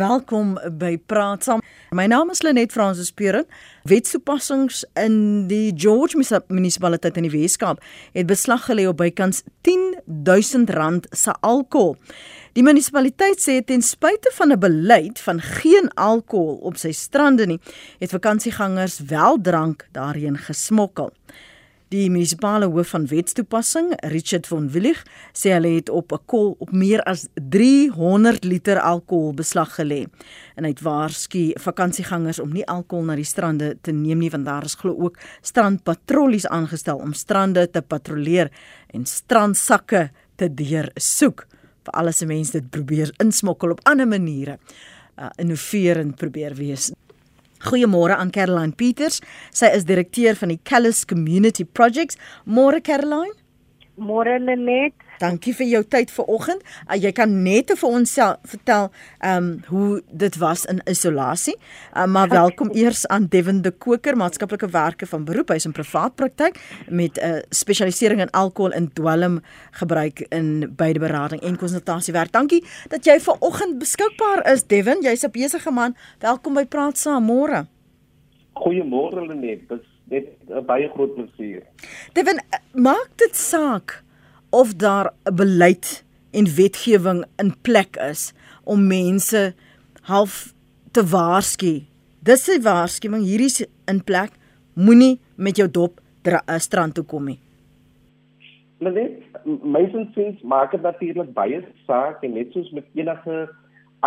Welkom by Praat Saam. My naam is Lenet Fransis Perin. Wetstoepassings in die George munisipaliteit in die Weskaap het beslag gelê op bykans 10000 rand se alkohol. Die munisipaliteit sê ten spyte van 'n beleid van geen alkohol op sy strande nie, het vakansiegangers wel drank daarheen gesmokkel. Die munisipale hoof van wetstoepassing, Richard von Willig, sê hulle het op 'n kol op meer as 300 liter alkohol beslag gelê. En hy het waarsku vakansiegangers om nie alkohol na die strande te neem nie want daar is glo ook strandpatrollies aangestel om strande te patrolleer en strandsakke te deursoek. Vir alles se mense dit probeer insmokkel op ander maniere. Uh, innoverend probeer wees. Goeiemôre aan Caroline Peters. Sy is direkteur van die Callis Community Projects. Môre Caroline. Môre Lenet. Dankie vir jou tyd vanoggend. Uh, jy kan net vir ons vertel ehm um, hoe dit was in isolasie. Uh, maar welkom eers aan Devin de Koker, maatskaplike werker van beroep, hy's in privaat praktyk met 'n uh, spesialisering in alkohol en dwelm gebruik in beide berading en konsultasiewerk. Dankie dat jy vanoggend beskikbaar is Devin. Jy's 'n besige man. Welkom by Praat Saam môre. Goeiemôre Lenet. Dit 'n baie groot plesier. Devin, maak dit saak of daar 'n beleid en wetgewing in plek is om mense half te waarsku. Dis 'n waarskuwing hierdie in plek. Moenie met jou dop uh, strand toe kom nie. Maar net meisiens maak dit natuurlik baie saak en net soos met enige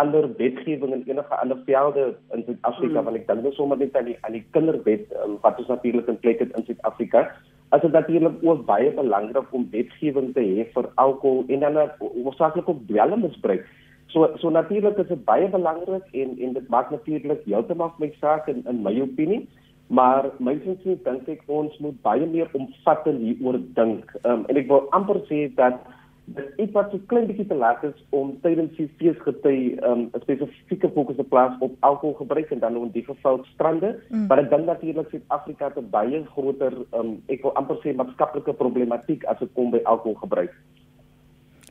ander wetgewing en enige ander velde in Suid-Afrika mm. want ek dink dis sommer net aan die aan die kinderwet um, wat ons natuurlik in plek het in Suid-Afrika as dit natuurlik ook baie belangrik om wetgewing te hê vir alkohol en dan oorsakeklik ook dwelmmisbruik. So so natuurlik is dit baie belangrik en en dit maak natuurlik heeltemal my saak in in my opinie. Maar my sins dink ek ons moet baie meer omvattend hieroor dink. Ehm um, en ek wil amper sê dat dit iets wat so klein bietjie te laat is om tydens die feesgety um, 'n spesifieke fokus te plaas op alkoholgebruik en dan in die geval strande, mm. maar ek dink natuurlik Suid-Afrika het 'n baie groter um, ek wil amper sê maatskaplike problematiek as dit kom by alkoholgebruik.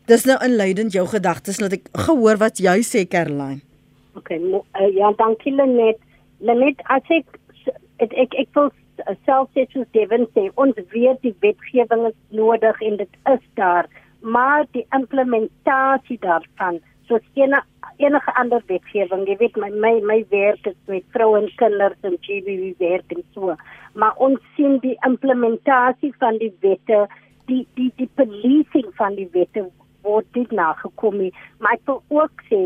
Dis nou inleidend jou gedagtes dat ek gehoor wat jy sê Caroline. OK, uh, ja, dankie Lenet. Lenet, as ek ek ek, ek wil self sê soos Devin sê, ons weet die wetgewing is nodig en dit is daar maar die implementasie daarvan soos ene, enige ander wetgewing jy weet my my my werk is met vroue en kinders en GBV werk en so. Maar ons sien die implementasie van die wette die die die policing van die wette word dit nagekom maar ek wil ook sê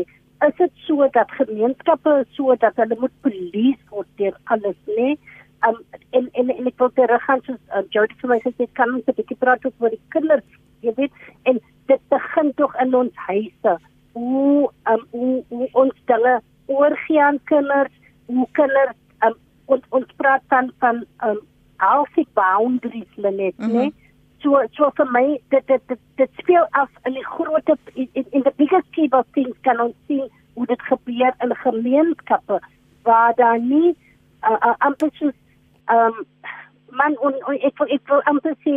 is dit so dat gemeenskappe so dat hulle moet polisie word deur alles nê um, en en en ek wil teruggaan soos uh, Jody vir my gesê kan ons 'n bietjie praat oor die kinders jy weet en dit begin tog in ons huise hoe um, hoe, hoe ons dinge oorgie aan kinders hoe kinders um, ons ons praat van van um, healthy boundaries net mm -hmm. nee so so vir my dit dit dit, dit speel af in die groot in, in the biggest scheme of things kan ons sien hoe dit gebeur in gemeenskappe waar daar nie uh, uh, amper soos um, man en ek wil ek wil amper sê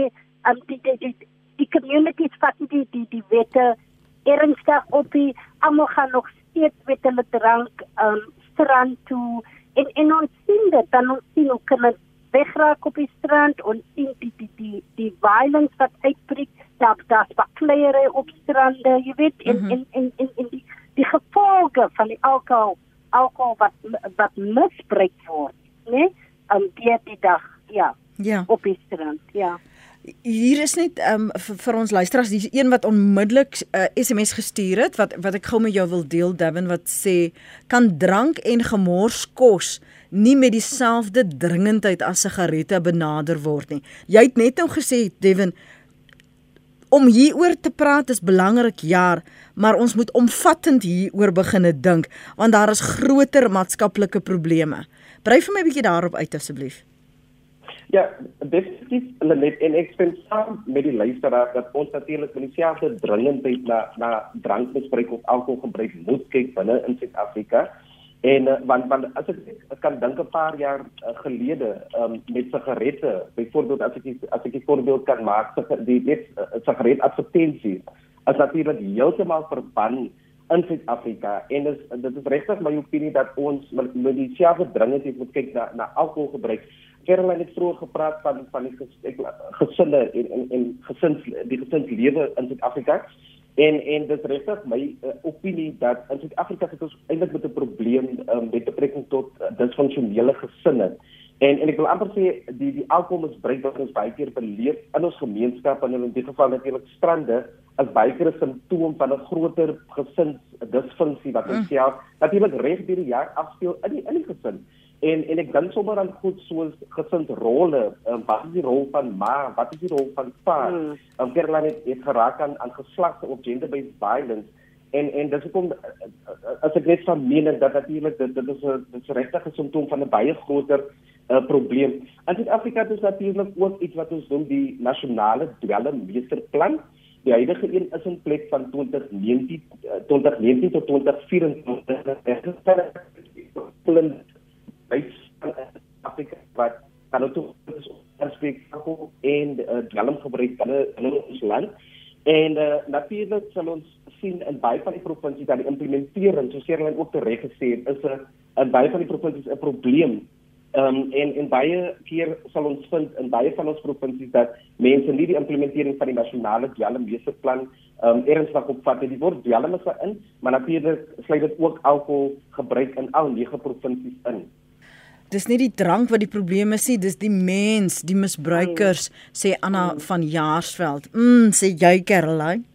um, die, die, die, die communities vat die die die wette ernstig op die almal gaan nog steeds met hulle drank um strand toe en en ons sien dit dan ons sien hoe kan dit wegraak op die strand en sien die die die die violence wat uitbreek daar daar's bakleierery op strande jy weet en, mm -hmm. en, en en en die die gevolge van die alkohol alkohol wat wat misbruik word né um die die dag ja ja op die strand ja Hier is net um, vir, vir ons luisteraars dis een wat onmiddellik 'n uh, SMS gestuur het wat wat ek gou met jou wil deel Devin wat sê kan drank en gemors kos nie met dieselfde dringendheid as sigarette benader word nie. Jy het net nou gesê Devin om hieroor te praat is belangrik ja, maar ons moet omvattend hieroor beginne dink want daar is groter maatskaplike probleme. Brei vir my 'n bietjie daarop uit asseblief. Ja, definitief net en ek stem saam met die luisteraar dat ons natuurlik met dieselfde dringendheid na na drankmisbruik of alkoholgebruik moet kyk binne in Suid-Afrika. En uh, want want as ek, ek kan dink 'n paar jaar uh, gelede um, met sigarette, byvoorbeeld as ek as ek 'n voorbeeld kan maak, die net uh, sigaret advertensies as natuurlik heeltemal verban in Suid-Afrika en dis dit is regtig my opinie dat ons met, met dieselfde dringendheid moet kyk na na alkoholgebruik. Caroline het vroeër gepraat van van die ges, gesinne en en en gesins die gesinslewe in Suid-Afrika. En en dis regtig my uh, opinie dat in Suid-Afrika het ons eintlik met 'n probleem um, met betrekking tot uh, disfunksionele gesinne. En en ek wil amper sê die die alkoholmisbruik wat ons baie keer beleef in ons gemeenskap en in dit geval natuurlik strande as baie keer 'n simptoom van 'n groter gesinsdisfunksie wat ons mm. self natuurlik reg deur die jaar afspeel in die in die gesin. En en ek dink sommer aan goed soos gesinsrolle, um, wat is die rol van ma, wat is die rol van pa? Mm. Um, Gerlane het, het geraak aan aan geslag of gender-based violence en en dis hoekom as ek net van mening dat natuurlik dit dit is 'n dit is regtig 'n simptoom van 'n baie groter 'n uh, probleem. In Suid-Afrika is natuurlik ook iets wat ons noem die nasionale dwelmmeesterplan. Die huidige een is in plek van 2019 2019 uh, tot 2024. Dit is 'n plan Afrika wat kan ook is perspektief en uh, dwelmgebruik binne in ons land. En uh, natuurlik sal ons sien in baie van die provinsies dat die implementering, soos Sierlyn ook tereg gesê het, is 'n in baie van die provinsies 'n probleem Ehm um, en en baie keer sal ons vind in baie van ons provinsies dat mense nie die implementering van die nasionale dwelmbeheerplan ehm um, ernstig opvat nie. Die woord dwelm is in, maar natuurlik sluit dit ook alkohol gebruik in al nege provinsies in. Dis nie die drank wat die probleem is nie, dis die mens, die misbruikers, mm. sê Anna mm. van Jaarsveld. Mm, sê jy Caroline?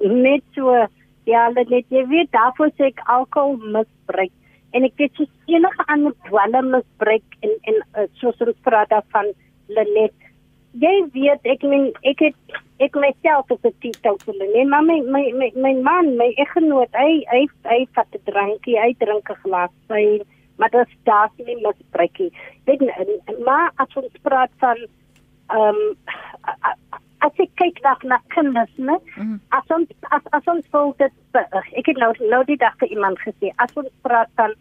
net so ja, net jy weet daarvoor sê ek alkohol misbruik en ek weet soos enige ander dwelmmisbruik en en uh, soos ons praat van Lenet jy weet ek meen ek het ek myself op die titel van Lenet maar my my my, my man my eggenoot hy hy hy vat 'n drankie hy drink 'n glas sy maar dit staat nie misbruikie weet maar as ons praat van ehm um, as ek kyk na na kinders, né? Mm. As ons as, as ons voel dit ek het nou nou die dag vir iemand gesê, as ons praat van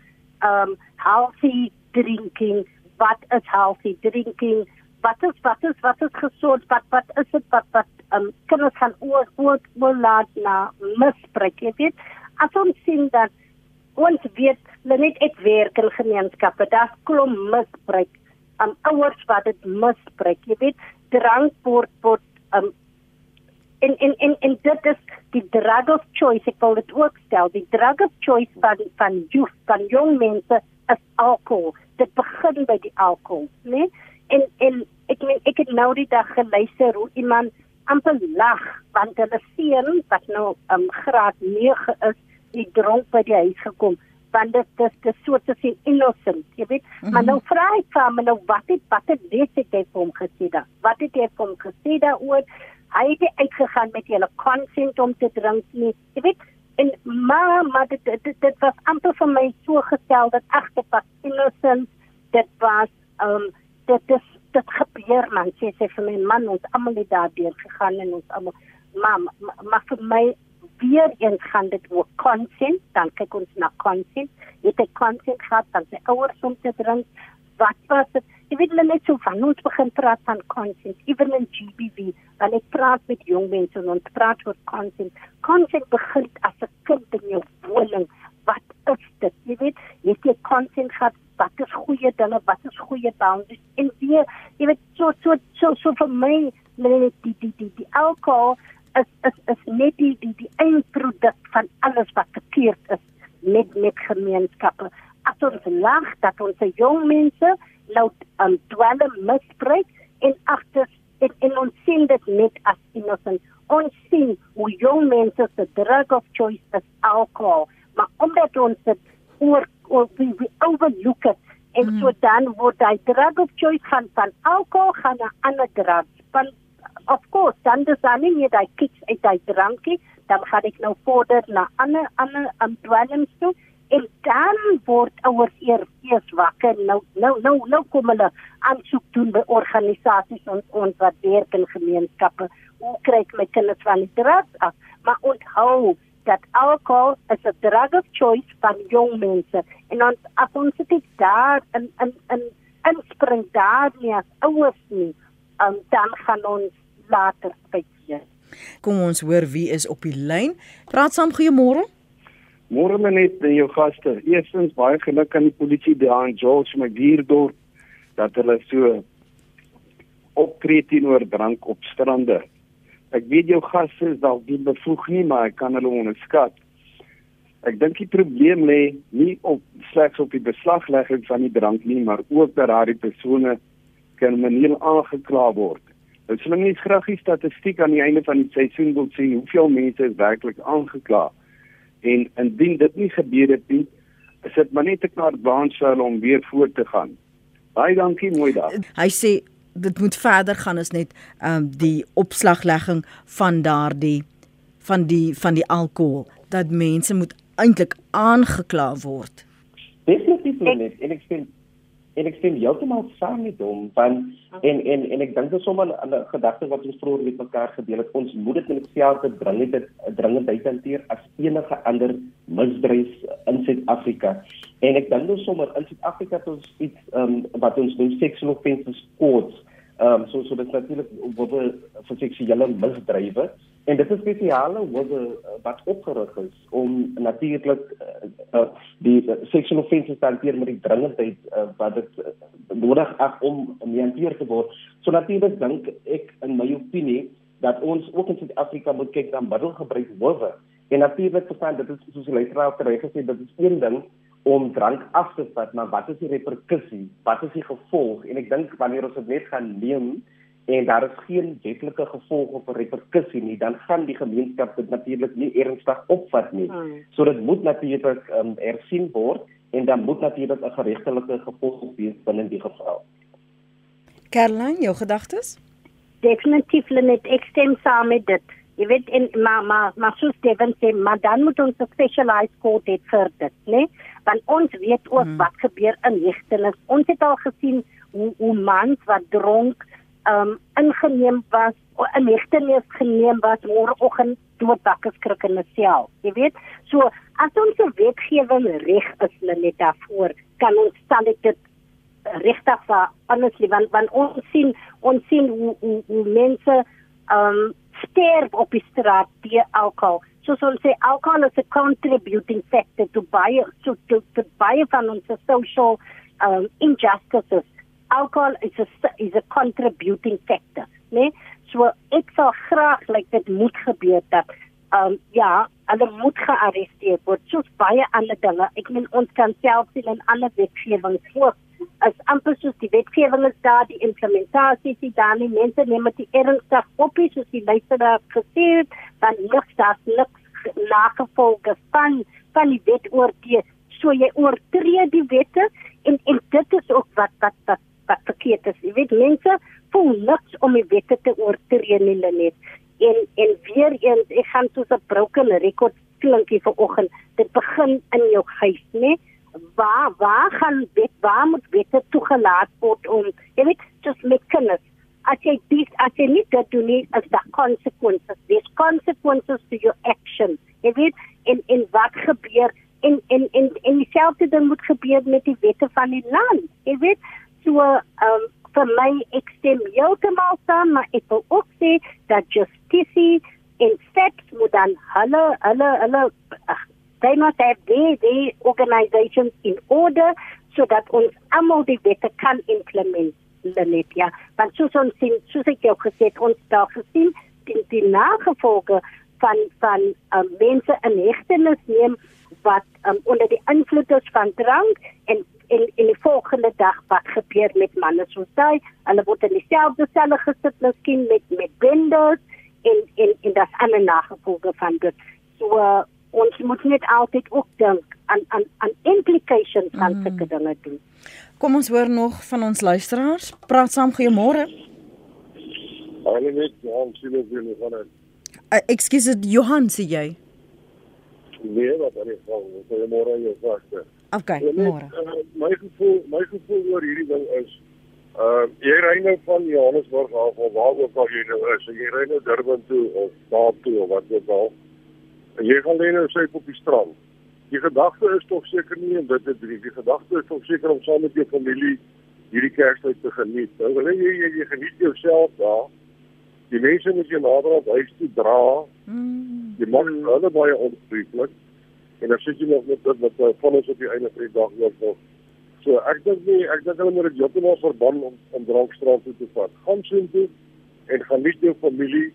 um healthy drinking, wat is healthy drinking? Wat is wat is wat is gesond? Wat wat is dit wat wat um kinders gaan oor oor oor laat na misbruik, jy weet? As ons sien dat ons weet, net ek werk in gemeenskappe, daar's klomp misbruik. Um ouers wat dit misbruik, jy weet, drank word um en en en en dit is die drug of choice ek wil dit ook stel die drug of choice van van youth van jong mense is alkohol dit begin by die alkohol né en en ek meen ek het nou die dag geluister hoe iemand amper lag want hulle seun wat nou um graad 9 is die dronk by die huis gekom want dit is die soort van innocent jy weet mm -hmm. maar nou vra ek vir hom nou wat het wat het dit het hy vir hom gesê da wat het hy vir hom gesê daaroor hy het uitgegaan met julle consent om te drink nie. Jy weet, en maar maar dit dit, dit, dit was amper vir my so gestel dat agter pas innocent dit was um dit is dit gebeur man sê sê vir my man ons almal het daar deur gegaan en ons almal maar maar vir my weer eens gaan dit oor consent. Dan kyk ons na consent. Het consent gehad dan sy ouers om te drink. Wat was dit? Jy weet hulle net so van ons begin praat van consent. Even in GBV wanneer ek praat met jong mense en ons praat oor consent. Consent begin as 'n kind in jou woning. Wat is dit? Jy weet jy het consent gehad. Wat is goeie dinge? Wat is goeie boundaries? En weer jy weet so so so so vir my net die die die die alcohol is is is net die die die eindproduk van alles wat verkeerd is met met gemeenskappe as ons lag dat ons jong mense nou um, dwelm misbruik en agter en, en ons sien dit net as innocent. Ons sien hoe jong mense se drug of choice is alcohol, maar omdat ons dit oor oor we, we overlook it en mm. so dan word die drug of choice gaan van alcohol gaan na ander drugs. Van of course, dan dis dan nie jy kicks uit die drankie, dan gaan ek nou vorder na ander ander um, dwelms toe. En dan word ouers eers wakker. Nou nou nou nou kom hulle aansoek doen by organisasies. Ons ons wat werk in gemeenskappe. Hoe kry ek my kinders van die drugs af? Maar onthou dat alcohol is 'n drug of choice vir jong mense. En ons as ons dit daar in in in inspring daar nie as ouers nie um, dan gaan ons later spesiaal Kom ons hoor wie is op die lyn. Praat saam goeiemôre. Môre net aan jou gaste. Eerstens baie geluk aan die polisie daar in George Magierdorp dat hulle so optree teenoor drank op strande. Ek weet jou gaste is dalk nie bevoeg nie, maar ek kan hulle onderskat. Ek dink die probleem lê nie op slegs op die beslaglegging van die drank nie, maar ook dat daardie persone kan manier aangekla word. Dit sal net graag die statistiek aan die einde van die seisoen wil sien hoeveel mense is werklik aangekla. En indien dit nie gebeur het nie, is dit maar net 'n knaar baansel om weer voort te gaan. Baie dankie, mooi dag. Hy sê dit moet verder gaan as net ehm um, die opslaglegging van daardie van die van die alkohol dat mense moet eintlik aangekla word. Definitief net en ek sê en ek stem heeltemal saam met hom van en en en ek dink dit is sommer 'n gedagte wat ons vroeër met mekaar gedeel het. Ons moet dit met dieselfde dringend dringend hanteer as enige ander misdryf in Suid-Afrika. En ek dink ons sommer in Suid-Afrika het ons iets um, wat ons noem sexual offences codes ehm um, so so dit natuurlik word vir seksuele misdrywe En dit is spesiale worde uh, wat opgerig is om natuurlik uh, uh, die sexual offences te hanteer met die dringendheid uh, wat dit uh, nodig is om mee hanteer te word. So natuurlik dink ek in my opinie dat ons ook in Suid-Afrika moet kyk na middelgebruik howe. En natuurlik verstaan dit is soos die luisteraar reg gesê dit is een ding om drank af te vat, maar wat is die reperkussie? Wat is die gevolg? En ek dink wanneer ons dit net gaan neem en daar is geen wetlike gevolg of reperkussie nie, dan gaan die gemeenskap dit natuurlik nie ernstig opvat nie. Hmm. So dit moet natuurlik um, ersien word en dan moet natuurlik 'n geregtelike gevolg wees binne die geval. Caroline, jou gedagtes? Definitief net ek stem saam met dit. Jy weet in maar maar maar soos Steven sê, maar dan moet ons 'n specialized court hê vir dit, né? Want ons weet ook hmm. wat gebeur in hegtenis. Ons het al gesien hoe hoe mans wat dronk um ingeneem was in hegtenis geneem was môreoggend doodbak geskrik in 'n sel. Jy weet, so as ons se wetgewing reg is net daarvoor, kan ons stel dit regtig vir honestly want want ons sien ons sien hoe hoe, hoe mense um sterf op die straat deur alkohol. So so ons sê alcohol is a contributing factor to baie to to, to baie van ons social um injustices alcohol is a is a contributing factor, né? Nee? So ek sal graag like dit moet gebeur dat um, ja, hulle moet gearresteer word soos baie ander dinge. Ek meen ons kan self sien in alle wetgewing voor as amper soos die wetgewing is daar, die implementasie is daar, die mense neem dit ernstig op, soos die luisteraar gesê het, dan niks daar niks nagevolge van van die wet oortree. So jy oortree die wette en en dit is ook wat wat wat wat verkeerd is. Jy weet mense voel niks om die wette te oortree nie net. En en weer eens, ek gaan soos 'n broken record klinkie vanoggend. Dit begin in jou huis, né? Waar waar gaan wet waar moet wette toegelaat word om jy weet just met kinders. As jy dis as jy nie dit doen nie as daar consequences. There's consequences to your action jy weet en en wat gebeur en en en en dieselfde ding moet gebeur met die wette van die land jy weet. So um vir my ek stem heeltemal saam, maar ek wil ook sê dat justisie en steps moet dan hulle hulle hulle they must have the the organizations in order so dat ons almal die wette kan implement net ja. Want soos ons sien soos ek jou gesê het ons daar gesien die, die nagevolge van van um, mense in hegtenis neem wat um, onder die invloed is van drank en en in die volgende dag wat gebeur met manne soos hy hulle word in dieselfde selle gesit miskien met met benders en en en das alle nagevolge van dit. So uh, ons moet net altyd ook dink aan aan aan implications van mm. sulke dinge doen kom ons hoor nog van ons luisteraars praat saam goeiemôre Hallo net Johan, sien jy nie van dit? Uh, Ekskuus, Johan, sê jy? Nee, wat dan is van, goeiemôre jou vaste. Okay, môre. Uh, my gevoel, my gevoel oor hierdie ding is uh jy ry nou van Johannesburg af of waar ook al jy nou is, jy ry nou Durban toe of daar toe of wat ook al. En jy gaan net nou sê op die strand. Die gedagte is tog seker nie om dit te doen. Die gedagte is tog seker om saam met jou familie hierdie Kersfees te geniet. Nou wil jy, jy jy geniet jouself daar. Die mense moet jy nader aan huis toe dra. Mm. Jy maak hulle baie onvriendelik. En dan sit jy nog met dit wat van ons op die einde van die dag nog nog. So ek dink nie ek dink hulle moet dit heeltemal verban om om drankstraat toe te vat. Gaan sien toe en nie jou familie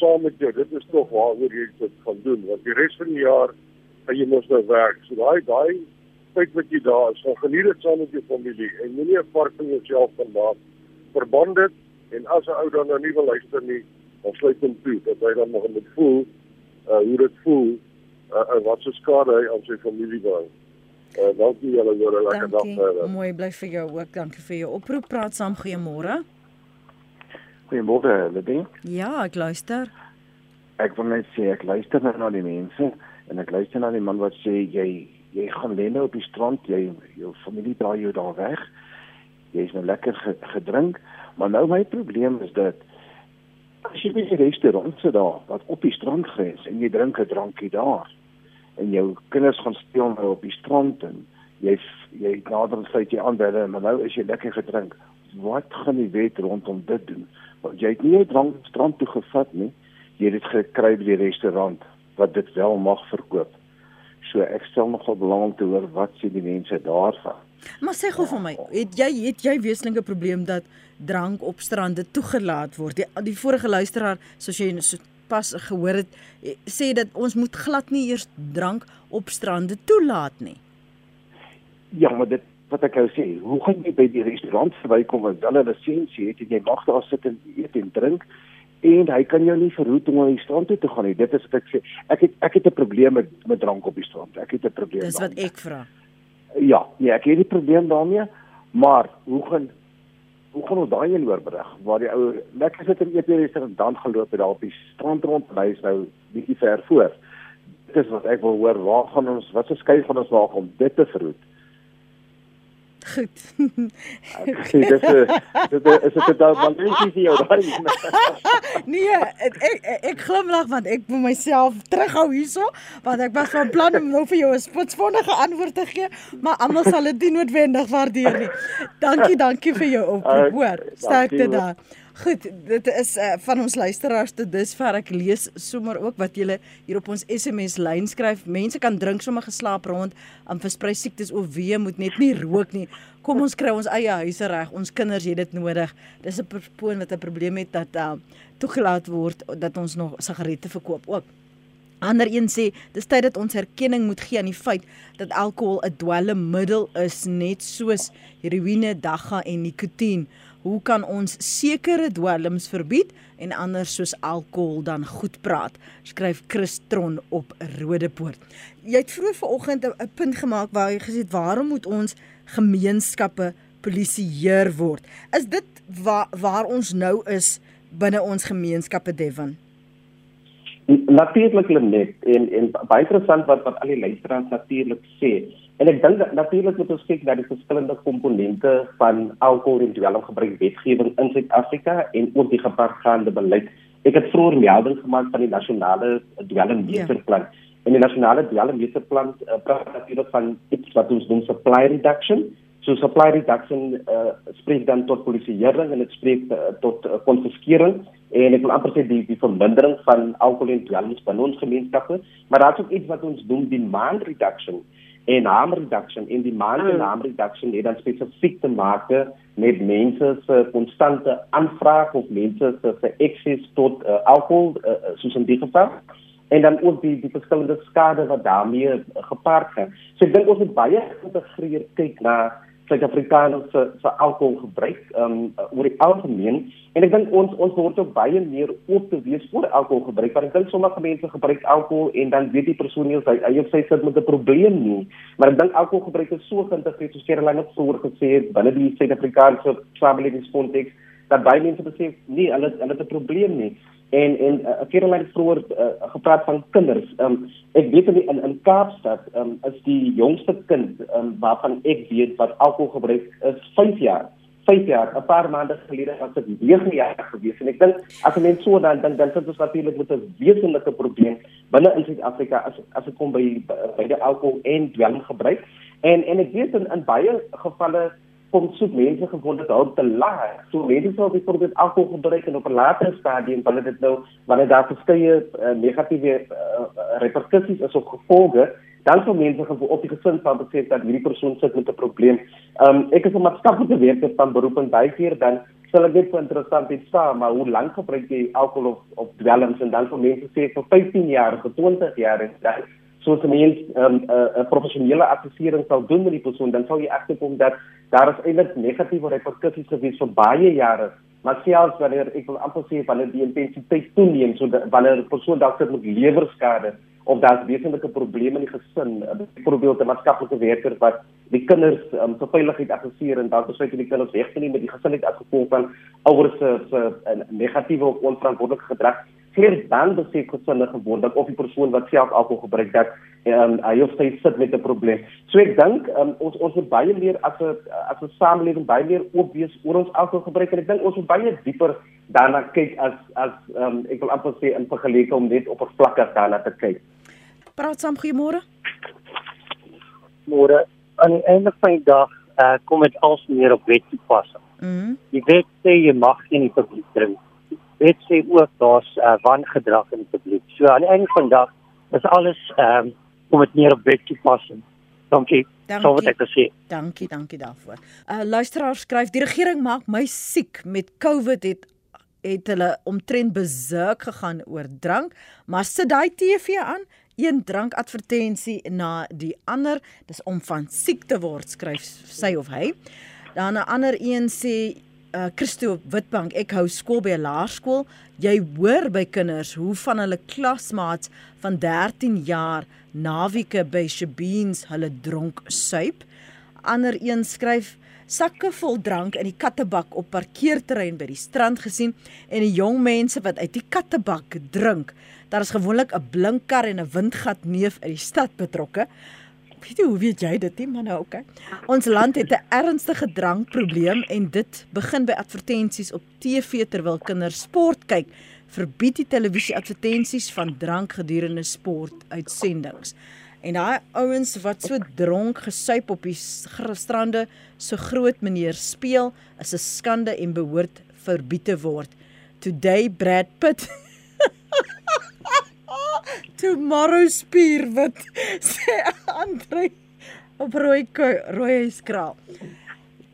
saam met jou. Dit is tog waaroor jy dit gaan doen want die res van die jaar gaan jy mos nou werk. So daai daai tyd wat jy daar is, gaan geniet dit saam met jou familie en moenie 'n vark van jouself van maak. Verband dit en as 'n ou dan nou nie wil luister nie, dan sluit hom toe dat hy dan nog moet voel uh hoe dit voel uh, uh wat se skade hy aan sy familie bring. Uh dankie julle hoor 'n lekker dag verder. Mooi bly vir jou ook. Dankie vir jou oproep. Praat saam goeiemôre. Goeiemôre, Lidie. Ja, ek luister. Ek wil net sê ek luister nou na die mense en ek luister na die man wat sê jy jy gaan lê nou op die strand, jy jou familie draai jou daar weg. Jy's nou lekker gedrink. Maar nou my probleem is dat as jy by 'n restaurant sit daar wat op die strand grens en jy drink 'n drankie daar en jou kinders gaan speel nou op die strand en jy jy nader sluit jy aan by hulle maar nou is jy lekker gedrink. Wat gaan die wet rondom dit doen? Jy het nie 'n drank strand toe gevat nie. Jy het dit gekry by die restaurant wat dit wel mag verkoop. So ek stel nogal belang om te hoor wat sê die mense daarvan. Maar sê gou vir my, het jy het jy wesenlike probleem dat drank op strande toegelaat word? Die, die vorige luisteraar, soos jy so pas gehoor het, eh, sê dat ons moet glad nie eers drank op strande toelaat nie. Ja, maar dit wat ek wou sê, hoe gaan jy by die restaurant verbykom as hulle 'n lisensie het en jy mag daar sit en eet en drink? en hy kan jou nie verhoed om aan die strand toe te gaan nie. Dit is wat ek sê. Ek het ek het 'n probleem met met drank op die strand. Ek het 'n probleem. Dis wat ek vra. Ja, nee, ek het nie probleem daarmee, maar hoe gaan hoe gaan ons daai een oorbrug waar die ou lekker sit in eet en dan geloop het daar op die strand rond en hy is nou bietjie ver voor. Dit is wat ek wil hoor, waar gaan ons wat se skei van ons maak om dit te verhoed? Goed. Dit is dit is dit dan van dis hier daai. Nee, ek ek, ek glimlag want ek moet myself terughou hierso want ek was van plan om nou vir jou 'n spotsvondige antwoord te gee, maar almal sal dit nie noodwendig waardeer nie. Dankie, dankie vir jou oproep. Hoor, sterkte daar. Goed, dit is uh, van ons luisteraars te dusver ek lees sommer ook wat julle hier op ons SMS lyn skryf. Mense kan drink sommer geslaap rond aan versprei siektes of wee moet net nie rook nie. Kom ons kry ons eie huise reg. Ons kinders het dit nodig. Dis 'n persoon wat 'n probleem het dat uh, toegelaat word dat ons nog sigarette verkoop ook. Ander een sê dis tyd dat ons erkenning moet gee aan die feit dat alkohol 'n dwelmmiddel is net soos heroïne, dagga en nikotien hoe kan ons sekere dwelms verbied en ander soos alkohol dan goed praat? Skryf Christron op Rodepoort. Jy het vroeër vanoggend 'n punt gemaak waar jy gesê het waarom moet ons gemeenskappe polisieer word? Is dit waar waar ons nou is binne ons gemeenskappe Devon? Natuurlik net en en baie interessant wat wat al die luisteraars natuurlik sê En ek dink natuurlik moet ons kyk na die verskillende komponente van alkohol en dwelmgebruik wetgewing in Suid-Afrika en ook die gepaardgaande beleid. Ek het vroeër melding gemaak van die nasionale dwelmbeheerplan. Ja. En die nasionale dwelmbeheerplan uh, praat natuurlik van iets wat ons noem supply reduction. So supply reduction uh, spreek dan tot polisieering en dit spreek uh, tot konfiskering uh, en ek wil amper sê die die vermindering van alkohol en dwelm in ons gemeenskappe, maar daar's ook iets wat ons doen demand reduction en harm reduction in die maand en hmm. harm reduction het dan spesifiek te maak met mense se konstante aanvraag of mense se se access tot uh, alcohol uh, soos in die geval en dan ook die die verskillende skade wat daarmee gepaard gaan. So ek dink ons moet baie geïntegreerd kyk na Suid-Afrikaners se se alkoholgebruik um oor die algemeen. En ek dink ons ons moet ook baie meer oop te wees oor alkoholgebruik want ek dink sommige mense gebruik alkohol en dan weet die persoon nie hy hy of sy sit met 'n probleem nie. Maar ek dink alkoholgebruik is so geïntegreer soos Caroline ook voorgesê het binne die Suid-Afrikaanse samelewingskonteks dat baie mense besef nee hulle hulle het 'n probleem nie en en uh, ek het al vroeër uh, gepraat van kinders. Um, ek weet in in, in Kaapstad um, is die jongste kind um, waarvan ek weet wat alkohol gebruik is 5 jaar. 5 jaar. 'n Paar maande gelede was dit 9 jaar gewees en ek dink as 'n mens so dan dan dan sit ons natuurlik met 'n wesenlike probleem binne in Suid-Afrika as as dit kom by by die alkohol en dwelm gebruik. En en ek weet in, in baie gevalle kom soek mense gewoonlik hulp te laat. So mense sal byvoorbeeld alkohol gebruik en op 'n later stadium wanneer dit nou wanneer daar verskeie uh, negatiewe uh, reperkusies is of gevolge, dan sou mense op die gesin sal besef dat hierdie persoon sit met 'n probleem. Um ek is 'n maatskaplike werker van beroep en baie keer dan sal ek dit vir interessant iets sê, maar hoe lank gebruik jy alkohol of of dwelms en dan vir mense sê vir 15 jaar, vir 20 jaar en dan soos 'n mens 'n um, uh, professionele assessering sal doen met die persoon, dan sal jy agterkom dat daar is eintlik negatiewe reperkusies gewees vir baie jare. Maar selfs wanneer ek wil amper sê wanneer die intensiteit toeneem, so dat, wanneer 'n persoon dalk sit met lewerskade of daar's wesenlike probleme in die gesin, byvoorbeeld 'n maatskaplike werker wat die kinders um, se veiligheid assesseer en dan besluit die kinders weg te neem met die gesin het as gevolg van ouers se se negatiewe of onverantwoordelike gedrag keer dan besef gesinne gewoonlik of die persoon wat self alkohol gebruik dat um, hy of sy sit met 'n probleem. So ek dink um, ons ons moet baie meer as 'n as 'n samelewing baie meer oop wees oor ons alkohol gebruik en ek dink ons moet baie dieper daarna kyk as as um, ek wil amper sê in vergelyking om net oppervlakkig daarna te kyk. Praat saam goeiemôre. Môre aan die einde van die dag uh, kom dit als meer op wet toepassing. Mm die wet sê jy mag nie in die publiek drink wet sê ook daar's uh, wangedrag in die publiek. So aan die einde van die dag is alles ehm um, om dit meer op wet te pas. Dankie. Dankie. So wat ek gesê. Dankie, dankie daarvoor. Uh luisteraar skryf: "Die regering maak my siek met COVID het het hulle omtrent besurk gegaan oor drank, maar sit daai TV aan, een drankadvertensie na die ander, dis om van siek te word," skryf sy of hy. Dan 'n ander een sê uh Christo Witbank, ek hou skool by 'n laerskool. Jy hoor by kinders hoe van hulle klasmaats van 13 jaar naweke by Shabeens hulle dronk suip. Ander een skryf sakke vol drank in die kattebak op parkeerterrein by die strand gesien en die jong mense wat uit die kattebak drink. Daar is gewoonlik 'n blink kar en 'n windgat neef uit die stad betrokke. Weet hoe weet jy dit nie, maar nou okay. Ons land het 'n ernstige drankprobleem en dit begin by advertensies op TV terwyl kinders sport kyk. Verbied die televisie advertensies van drank gedurende sportuitsendings. En daai ouens wat so dronk gesuip op die strande so groot meneer speel, is 'n skande en behoort verbied te word. Today Brad Pitt Tomorrow spierwit sê Andre op rooi rooi skraal.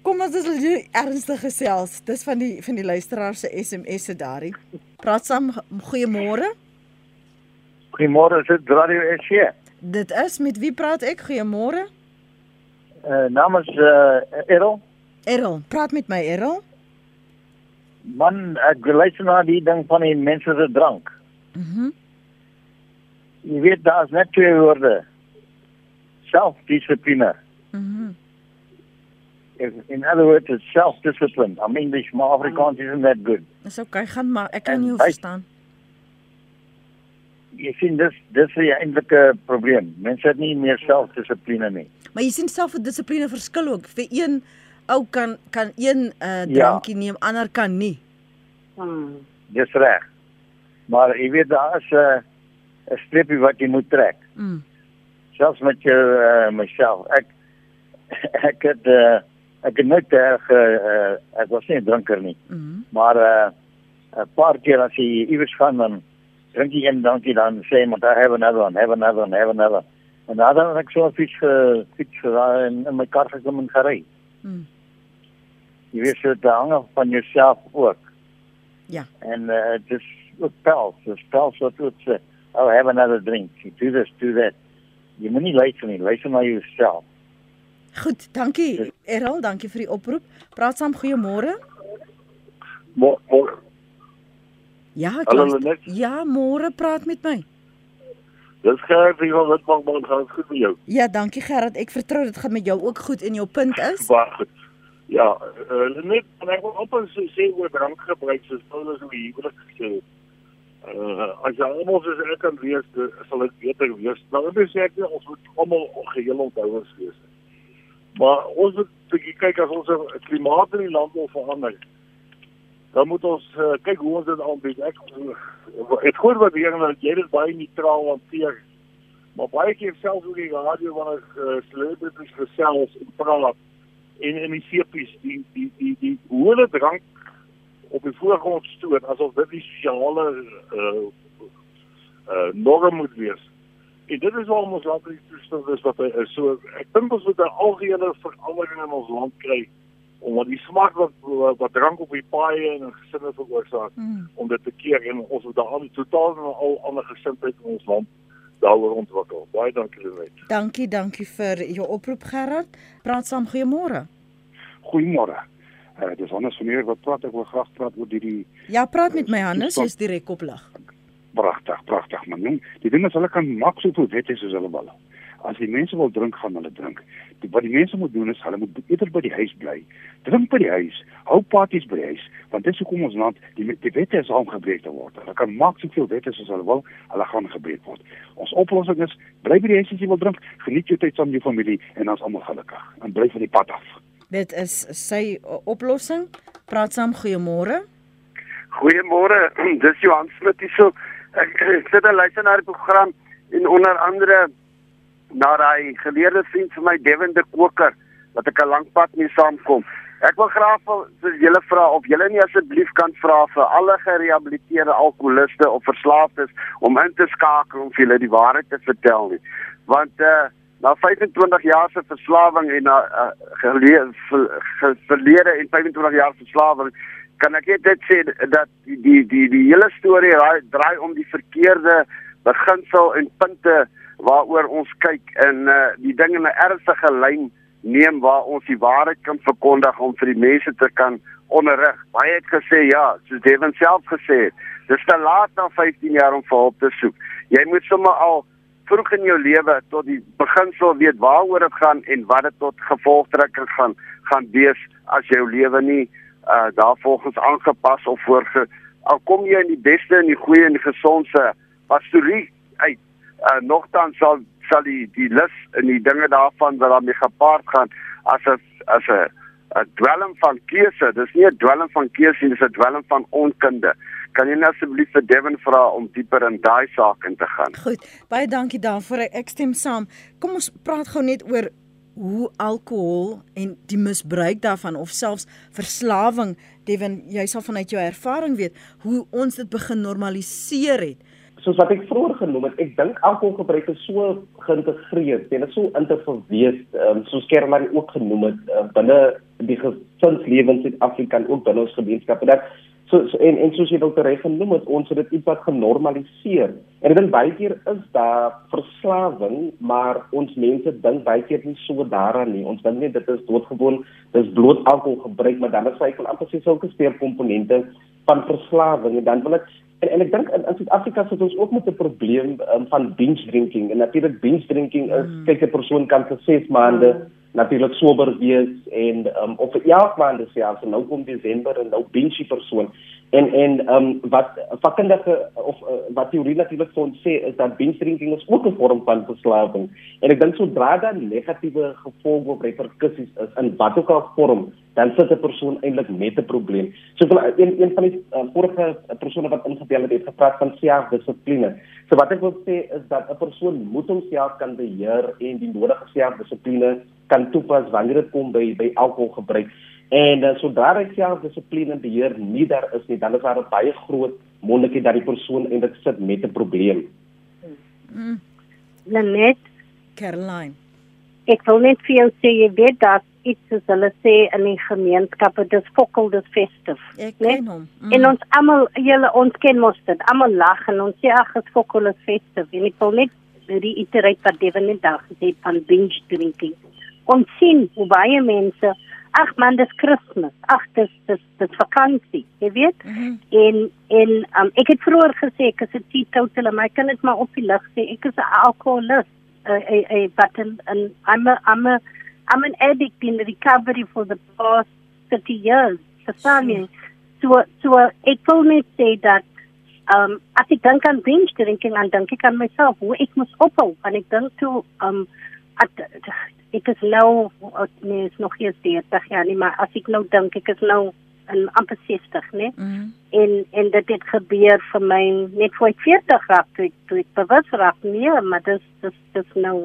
Kom ons is ernstig gesels. Dis van die van die luisteraar se SMS se daarin. Praat saam goeiemôre. Goeiemôre, dit Radio SC. Dit is met wie praat ek? Goeiemôre. Uh namens uh Errol. Errol, praat met my Errol. Man, ek luister na die ding van die mense se drank. Mhm. Mm jy weet daar's net twee woorde. Self-dissipline. Mhm. Mm in other words, it's self-discipline. I'm English, maar Afrikaans isn't that good. Dis okay, gaan maar ek kan jou verstaan. Jy sien dis dis 'n eintlike probleem. Mense het nie meer self-dissipline nie. Maar jy sien selfdissipline verskil ook. Vir een ou kan kan een uh, Ja. drankie neem, ander kan nie. Hmm. Dis reg. Maar jy weet daar is 'n 'n streepie wat jy moet trek. Mm. selfs met jou uh, myself. Ek ek het uh, ek het nooit erg uh, ek was nie 'n drinker nie. Mhm. Maar 'n uh, paar keer as jy iewers gaan dan drink jy een dankie dan sê maar I have another one, have another one, have another. En dan dan ek so fiets ge fiets geraai en in my kar gekom en gery. Mm. Jy weet so dit hang af van jouself ook. Ja. En uh, dis ook pels, dis pels wat ook sê, oh have another drink. You do this, do that. Jy moenie luister nie, luister na jouself. Goed, dankie Errol, dankie vir die oproep. Praat saam goeiemôre. Môre Ja, Hallo. Lenet. Ja, môre praat met my. dis Gerard hier van Witbank, maar dit gaan goed met jou. Ja, dankie Gerard. Ek vertrou dit gaan met jou ook goed en jou punt is. Baie goed. Ja, uh, net en ek wil op ons sê oor drankgebruik soos Paulus hoe huwelik gesê het. Uh, as jy almal soos ek kan wees, dan sal dit beter wees. Nou ek sê ek ons moet almal geheel onthouers wees. Maar ons moet bietjie kyk as ons klimaat in die land wil verander. Dan moet ons uh, kyk hoe ons dit aanbied. Ek het gehoor wat hier dat jy dit baie neutraal hanteer. Maar baie keer selfs op die radio wanneer uh, celebrities gesels en praat en in die sepies die die die die hoë drank op die voorgrond stoot asof dit die sosiale uh uh norm moet wees. En dit is waarom ons land in die toestand is wat hy is. So ek dink ons moet 'n algehele verandering in ons land kry omdat die smaak wat wat drank op die paai en gesinne veroorsaak mm. om dit te keer en ons moet daar al totaal en al ander gesindheid in ons land daaroor ontwikkel. Baie dankie Lenet. Dankie, dankie vir jou oproep Gerard. Praat saam goeiemôre. Goeiemôre. Uh, dis Hannes van hier wat praat ek wil graag praat oor die die Ja, praat met my Hannes, jy's direk op lig. Pragtig, pragtig man. Nee, die ding is hulle kan maak soveel wette soos hulle wil. As die mense wil drink, gaan hulle drink. Die, wat die mense moet doen is hulle moet eerder by die huis bly. Drink by die huis, hou partytjies by die huis, want dis hoekom ons land die die wette is aangebreek te word. Hulle kan maak soveel wette soos hulle wil, hulle gaan gebreek word. Ons oplossing is bly by die huis as jy wil drink, geniet jou tyd saam met jou familie en dan's almal gelukkig. En bly van die pad af. Dit is sy oplossing. Praat saam goeiemôre. Goeiemôre. Dis Johan Smit hier. So ek, ek sit en luister na die program en onder andere na daai geleerde vriend vir my Devin de Koker wat ek 'n lank pad mee saamkom. Ek wil graag vir julle vra of julle nie asseblief kan vra vir alle gerehabiliteerde alkoholiste of verslaafdes om in te skakel om vir julle die waarheid te vertel nie. Want eh uh, na 25 jaar se verslawing en na uh, geleer ver, verlede en 25 jaar verslawing kan ek net sê dat die die die, die hele storie draai, draai om die verkeerde beginsel en punte waaroor ons kyk en uh, die dinge in 'n ernstige lyn neem waar ons die waarheid kan verkondig om vir die mense te kan onderrig. Baie het gesê ja, soos Devin self gesê het, dis te laat na 15 jaar om vir hulp te soek. Jy moet sommer al vroeg in jou lewe tot die beginsel weet waaroor dit gaan en wat dit tot gevolgtrekking gaan gaan wees as jou lewe nie uh daarvolgens aangepas of voorge al kom jy in die beste en die goeie en die gesondse pastorie uit uh nogtans sal sal die die lus en die dinge daarvan wat daarmee gepaard gaan as 'n as 'n 'n dwelm van keuse dis nie 'n dwelm van keuse dis 'n dwelm van onkunde kan jy asseblief vir Devin vra om dieper in daai saak in te gaan. Goed, baie dankie daarvoor. Ek stem saam. Kom ons praat gou net oor hoe alkohol en die misbruik daarvan of selfs verslawing, Devin, jy sal vanuit jou ervaring weet hoe ons dit begin normaliseer het. Soos wat ek vroeër genoem het, ek dink alkoholgebruik is so geïntegreer, dit is so interverweef, um, soos Kerman ook genoem het, uh, binne die gesinslewe in Suid-Afrika en ook binne ons gemeenskappe dat So, so en en soos jy dalk reg genoem het, ons het dit iets wat genormaliseer. En ek dink baie keer is daar verslawing, maar ons mense dink baie keer nie so daaraan nie. Ons dink net dit is doodgewoon, dis bloot alkohol gebruik, maar dan is hy van amper sulke speerkomponente van verslawing en dan wil ek en, en ek dink in, in Suid-Afrika sit ons ook met 'n probleem um, van binge drinking en natuurlik binge drinking is mm. kyk 'n persoon kan vir 6 maande mm natuurlik sober wees en um, of vir 11 maande selfs en nou kom Desember en nou binge persoon en en um, wat vakkundige of uh, wat teorie natuurlik vir ons sê is dat binge drinking is ook 'n vorm van verslawing en ek dink sodra daar negatiewe gevolge of reperkusies is in watter ook al vorm dan sit 'n persoon eintlik met 'n probleem. So een een van die uh, vorige persone wat ingebel het, het gepraat van selfdissipline. So wat ek wil sê is dat 'n persoon moet homself kan beheer en die nodige selfdissipline kan toepas wanneer dit kom by by alkoholgebruik. En uh, sodra hy selfdissipline en beheer nie daar is nie, dan is daar 'n baie groot moontlikheid dat die persoon eintlik sit met 'n probleem. Mm. Lenet Caroline. Ek wil net vir jou sê jy weet dat iets soos hulle sê in die gemeenskappe dis fokkel dis festive. Ek ken hom. Mm. En ons almal julle ons ken mos dit. Almal lag en ons sê ag dis fokkel is festive. En ek wil net die iterate wat Devin net dag gesê van binge drinking. Ons sien hoe baie mense ag man dis Kersfees. Ag dis dis dis vakansie. Jy weet? Mm -hmm. En en um, ek het vroeër gesê ek is 'n teetotaler, maar ek kan dit maar op die lig sê ek is 'n alkoholist. 'n 'n button and I'm a I'm a I'm an addict in recovery for the past 30 years. Verstaan So so ek wil net sê dat um as ek dink aan binge drinking dan dink ek aan myself hoe ek moet ophou en ek dink toe um at ek is nou nee is nog nie 40 jaar nie maar as ek nou dink ek is nou in amper 60 nê mm. en en dit het gebeur vir my net voor 40 raak toe ek toe ek bewus raak nee maar dis dis dis nou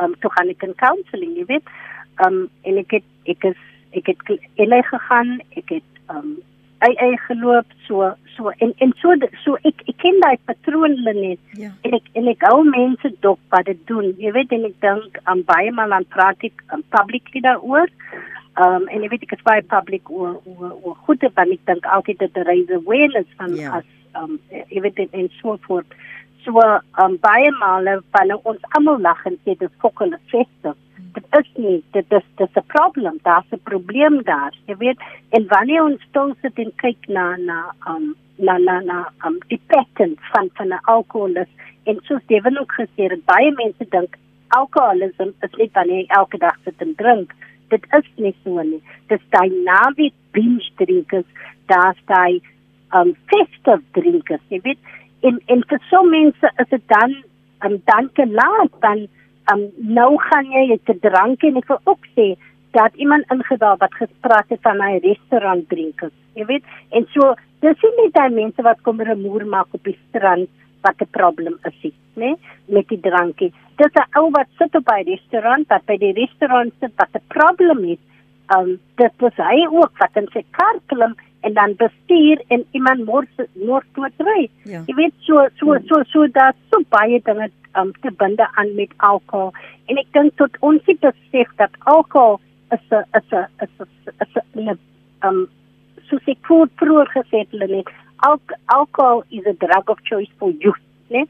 um toe gaan ek in counselling jy weet um en ek het ek is ek het LA gegaan, ek het um ei ei geloop so so en en so so ek ek ken daai patroon net Ja. en ek en ek hou mense dop wat dit doen jy weet en ek dink aan baie mal aan praat ek um, publicly daaroor um en ek weet ek is baie public oor oor oor goede van ek dink altyd dat daar is awareness van Ja. as um jy weet en, en so voort so um baie male van ons almal lag en sê dit fokol festive dit is nie dit is dit is 'n probleem daar's 'n probleem daar jy weet. En wanneer ons stil sit en kyk na na um na na na um die pattern van van 'n alkoholist en soos Devin ook gesê het baie mense dink alkoholisme is net wanneer jy elke dag sit en drink. Dit is nie so nie. Dis daai naweek binge drinkers daar's daai um festive drinkers jy weet en en vir so mense is dit dan um dan te laat dan um nou gaan jy te drank en ek wil ook sê dat iemand ingedaal wat gespreek het van hy restaurant drinkers jy weet? En so dis nie net mense wat kom remoer maak op die strand wat 'n probleem is né met die drankie. Dis 'n ou wat sit op by die restaurant wat by die restaurant sit wat 'n probleem het. Um dit was hy ook wat in sy kar klim en dan bestuur en iemand mors mors toe ry Ja. jy weet so so so so dat so baie dinge um te binde aan met alkohol. En ek dink tot ons het besef dat alkohol is 'n is 'n is 'n is 'n um soos ek vroeër vroeër gesê het hulle net alk alcohol is a drug of choice for youth né?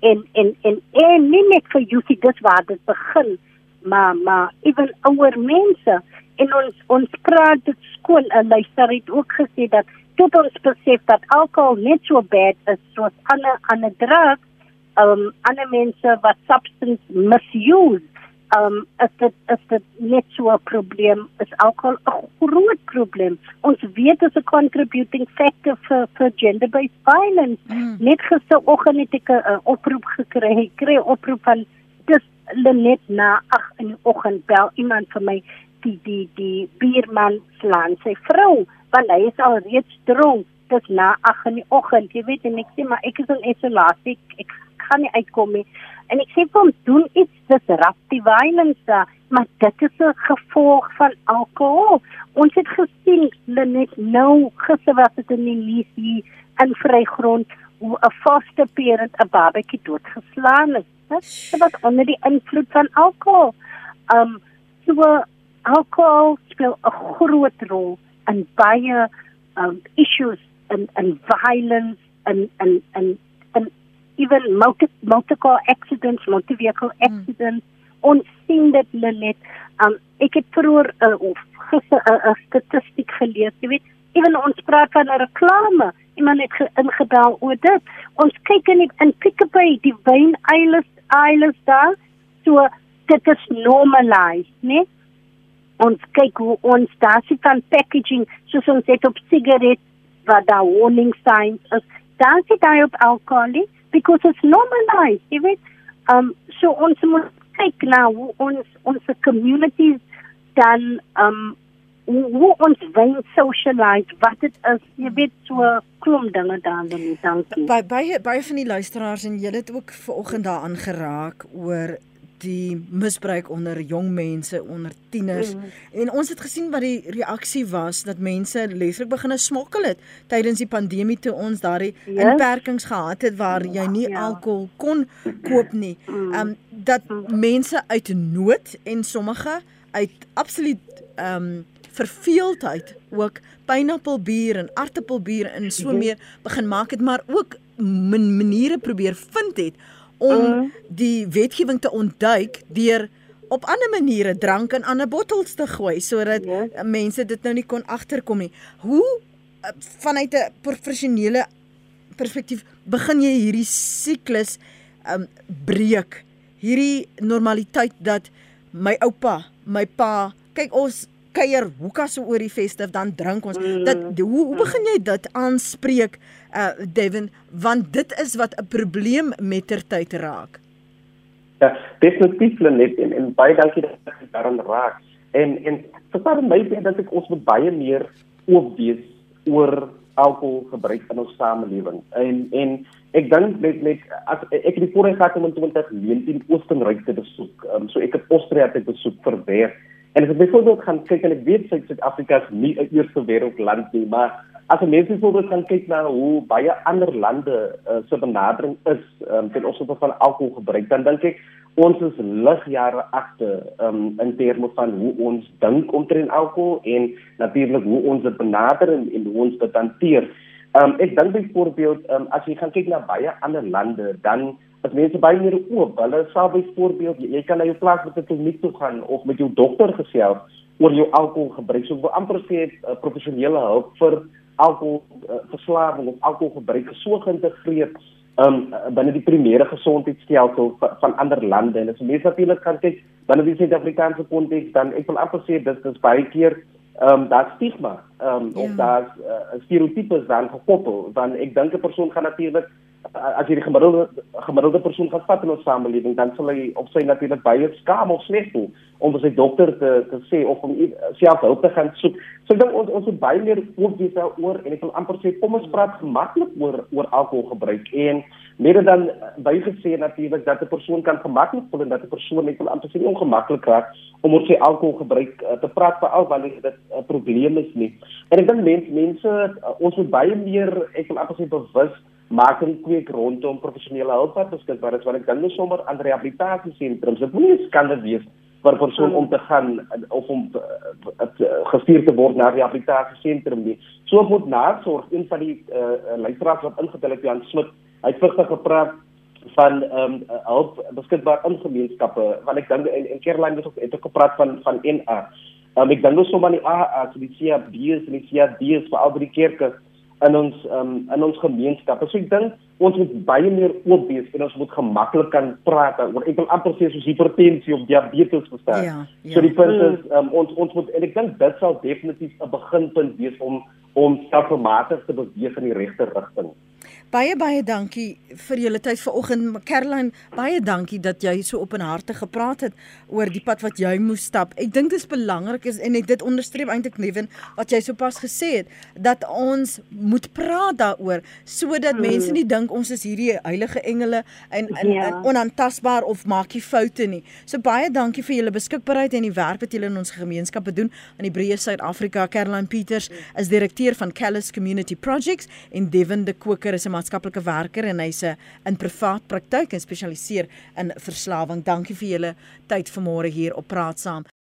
En en en en nie net vir youth dis waar dit begin maar maar ewen ouer mense en ons ons praat dit skool 'n luister het ook gesê dat tot ons besef dat alkohol net so bad is soos ander ander drugs um ander mense wat substance misuse um is dit is dit net so 'n probleem is alkohol 'n groot probleem ons weet dit is 'n contributing factor vir vir gender based violence Mm. net gisteroggend het ek 'n oproep gekry ek kry 'n oproep van dis net na 8 in die oggend bel iemand vir my die die die bierman slaan sy vrou want hy is al reeds dronk dis na 8 in die oggend jy weet en ek sê maar ek is in isolasie ek, gaan nie uitkom nie. En ek sê vir hom doen iets dis rap die violence maar dit is 'n gevolg van alkohol. Ons het gesien net nou gister was dit in die nuus hier in vrygrond hoe 'n foster parent 'n babatjie doodgeslaan is dit was onder die invloed van alkohol. Um so alcohol speel 'n groot rol in baie um issues and and violence and and and and even multi multiple accidents motor vehicle accidents. Mm. ons sien dit net um ek het vroeër uh, of gister 'n uh, uh, statistiek gelees jy weet. Ewen ons praat van 'n reklame iemand het ge- ingebel oor dit. Ons kyk in in Pickaway die wyn eiles eiles daar. So dit is normalized né ons kyk hoe ons daar sit van packaging soos ons het op sigaret wat daar warning signs is daar sit daar op alcohol because it's normalized jy weet. Um so ons moet kyk na hoe ons ons communities dan um hoe ons wyn socialize wat dit is jy weet so klomp dinge daar dan dankie. By baie baie van die luisteraars en julle het ook vanoggend daaraan geraak oor die misbruik onder jong mense, onder tieners. Mm. En ons het gesien wat die reaksie was dat mense letterlik begine smokkel het tydens die pandemie toe ons daardie yes. Yes. inperkings gehad het waar jy nie Ja. alkohol kon koop nie. Ehm um, dat mense uit nood en sommige uit absoluut ehm um, verveeldheid ook pineappelbier en aartappelbier en so meer begin maak het maar ook man maniere probeer vind het om Mm. die wetgewing te ontduik deur op ander maniere drank in ander bottels te gooi sodat Ja. mense dit nou nie kon agterkom nie. Hoe eh, vanuit 'n professionele perspektief begin jy hierdie siklus um breek? Hierdie normaliteit dat my oupa, my pa, kyk ons kuier hoeka so oor die festive dan drink ons. Mm. Dat hoe, hoe begin jy dit aanspreek uh Devin want dit is wat 'n probleem mettertyd raak. Ja, definitief net en, en baie dankie dat jy daaraan raak. En en verstaan my baie dat ek ons moet baie meer oop wees oor alkoholgebruik in ons samelewing. En en ek dink net net as ek het die voorreg gehad om in 2019 Oostenryk te besoek. Um, so ek het Oostenryk te besoek vir werk En as ek byvoorbeeld gaan kyk en ek weet Suid-Afrika is nie 'n eerste wêreldland nie, maar as jy mens byvoorbeeld gaan kyk na hoe baie ander lande uh, se benadering is um, ten opsigte van alkoholgebruik, dan dink ek ons is ligjare agter um, in terme van hoe ons dink omtrent alkohol en natuurlik hoe ons dit benader en, en hoe ons dit hanteer. Um, ek dink byvoorbeeld um, as jy gaan kyk na baie ander lande, dan as mense baie meer oop, hulle sal byvoorbeeld jy, kan na jou plaaslike kliniek toe gaan of met jou dokter gesels oor jou alkoholgebruik. So wil amper sê uh, professionele hulp vir alkohol uh, verslawing of alkoholgebruik so geïntegreer um binne die primêre gesondheidstelsel van, van ander lande en as mense natuurlik kan kyk binne die Suid-Afrikaanse konteks dan ek wil amper sê dis dis baie keer um daar stigma um ja. of daar uh, stereotypes dan gekoppel want ek dink 'n persoon gaan natuurlik as jy die gemiddelde gemiddelde persoon gaan vat in ons samelewing dan sal hy of sy natuurlik baie skaam of sleg voel om vir sy dokter te te sê of om self hulp te gaan soek. So ek dink ons ons moet baie meer oop wees daaroor en ek wil amper sê kom ons praat gemaklik oor oor alkoholgebruik en meer dan bygesê natuurlik dat 'n persoon kan gemaklik voel en dat 'n persoon net wil amper sê ongemaklik raak om oor sy alkoholgebruik uh, te praat veral wanneer dit 'n probleem is nie. En ek dink mense mense uh, ons moet baie meer ek wil amper sê bewus maak en kweek rondom professionele hulp wat beskikbaar is want ek dink sommer aan rehabilitasiesentrums dit moet nie skande wees vir 'n persoon om te gaan of om gestuur te word na 'n rehabilitasiesentrum nie. So moet nasorg een van die uh, leierskap wat ingetel het Jan Smit hy het vrugtig gepraat van ehm um, hulp beskikbaar in gemeenskappe want ek dink en, en Caroline het ook het ook gepraat van van NA um, ek dink sommer aan die AA so die CB's en die CD's vir al die kerke in ons um, in ons gemeenskappe. So ek dink ons moet baie meer oop wees en ons moet gemaklik kan praat oor ek wil amper sê soos hipertensie of diabetes verstaan. Ja, ja. So die punt is um, ons ons moet en ek dink dit sal definitief 'n beginpunt wees om om selfvermatig te beweeg in die regte rigting. Baie baie dankie vir julle tyd vanoggend. Caroline, baie dankie dat jy so op en harte gepraat het oor die pad wat jy moes stap. Ek dink dit is belangrik is en dit onderstreep eintlik Neven wat jy sopas gesê het dat ons moet praat daaroor sodat hmm. mense nie dink ons is hierdie heilige engele en, en, ja. en onaantastbaar of maak jy foute nie. So baie dankie vir julle beskikbaarheid en die werk wat julle in ons gemeenskappe doen in Hebreë Suid-Afrika. Caroline Peters is direkteur van Callus Community Projects en Devin de Koker is 'n maatskaplike werker en hy's 'n in privaat praktyk en spesialiseer in verslawing. Dankie vir julle tyd vanmôre hier op Praat Saam.